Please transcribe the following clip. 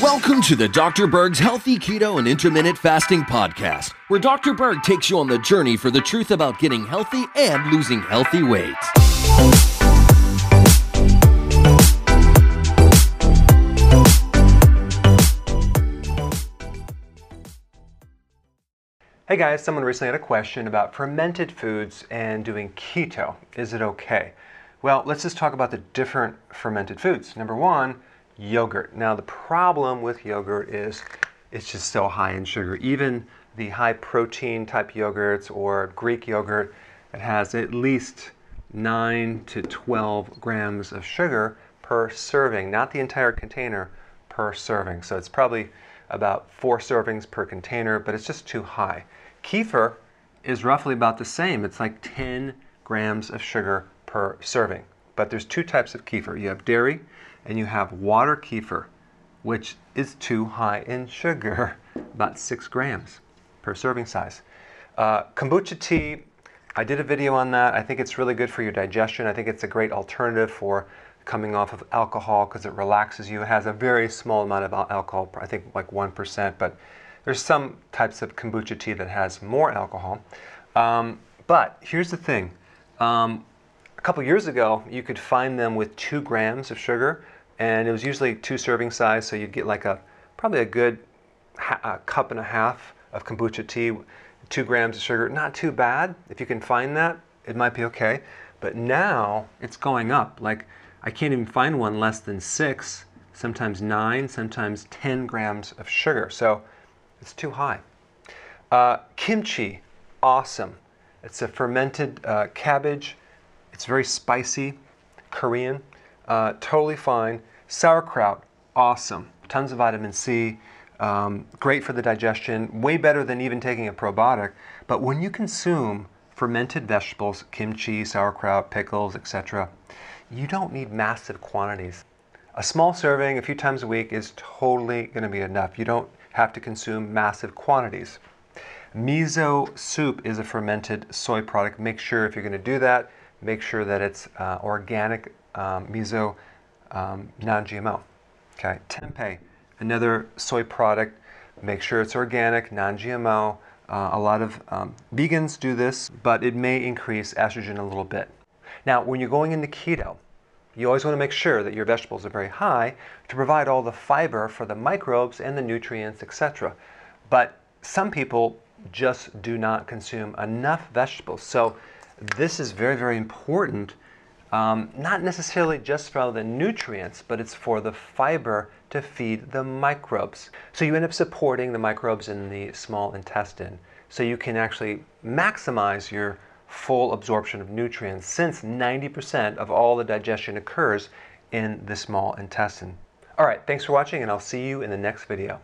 Welcome to the Dr. Berg's Healthy Keto and Intermittent Fasting Podcast, where Dr. Berg takes you on the journey for the truth about getting healthy and losing healthy weight. Hey guys, someone recently had a question about fermented foods and doing keto. Is it okay? Well, let's just talk about the different fermented foods. Number one, yogurt. Now, the problem with yogurt is it's just so high in sugar. Even the high protein type yogurts or Greek yogurt, it has at least 9 to 12 grams of sugar per serving, not the entire container per serving. So it's probably about four servings per container, but it's just too high. Kefir is roughly about the same. It's like 10 grams of sugar per serving. But there's two types of kefir. You have dairy and you have water kefir, which is too high in sugar, about six grams per serving size. Uh, kombucha tea, I did a video on that. I think it's really good for your digestion. I think it's a great alternative for coming off of alcohol because it relaxes you. It has a very small amount of alcohol, I think like 1%, but there's some types of kombucha tea that has more alcohol. Um, but here's the thing. Um, couple years ago, you could find them with two grams of sugar, and it was usually two serving size, so you'd get like a probably a good a cup and a half of kombucha tea, two grams of sugar. Not too bad. If you can find that, it might be okay. But now it's going up. Like I can't even find one less than six, sometimes nine, sometimes 10 grams of sugar. So it's too high. Uh, kimchi, awesome. It's a fermented uh, cabbage. It's very spicy, Korean, uh, totally fine. Sauerkraut, awesome. Tons of vitamin C, um, great for the digestion, way better than even taking a probiotic. But when you consume fermented vegetables, kimchi, sauerkraut, pickles, etc., you don't need massive quantities. A small serving a few times a week is totally going to be enough. You don't have to consume massive quantities. Miso soup is a fermented soy product. Make sure if you're going to do that, make sure that it's uh, organic um, miso, um, non-GMO. Okay, tempeh, another soy product. Make sure it's organic, non-GMO. Uh, a lot of um, vegans do this, but it may increase estrogen a little bit. Now, when you're going into keto, you always want to make sure that your vegetables are very high to provide all the fiber for the microbes and the nutrients, etc. But some people just do not consume enough vegetables. So this is very, very important, um, not necessarily just for the nutrients, but it's for the fiber to feed the microbes. So you end up supporting the microbes in the small intestine. So you can actually maximize your full absorption of nutrients since 90% of all the digestion occurs in the small intestine. All right, thanks for watching and I'll see you in the next video.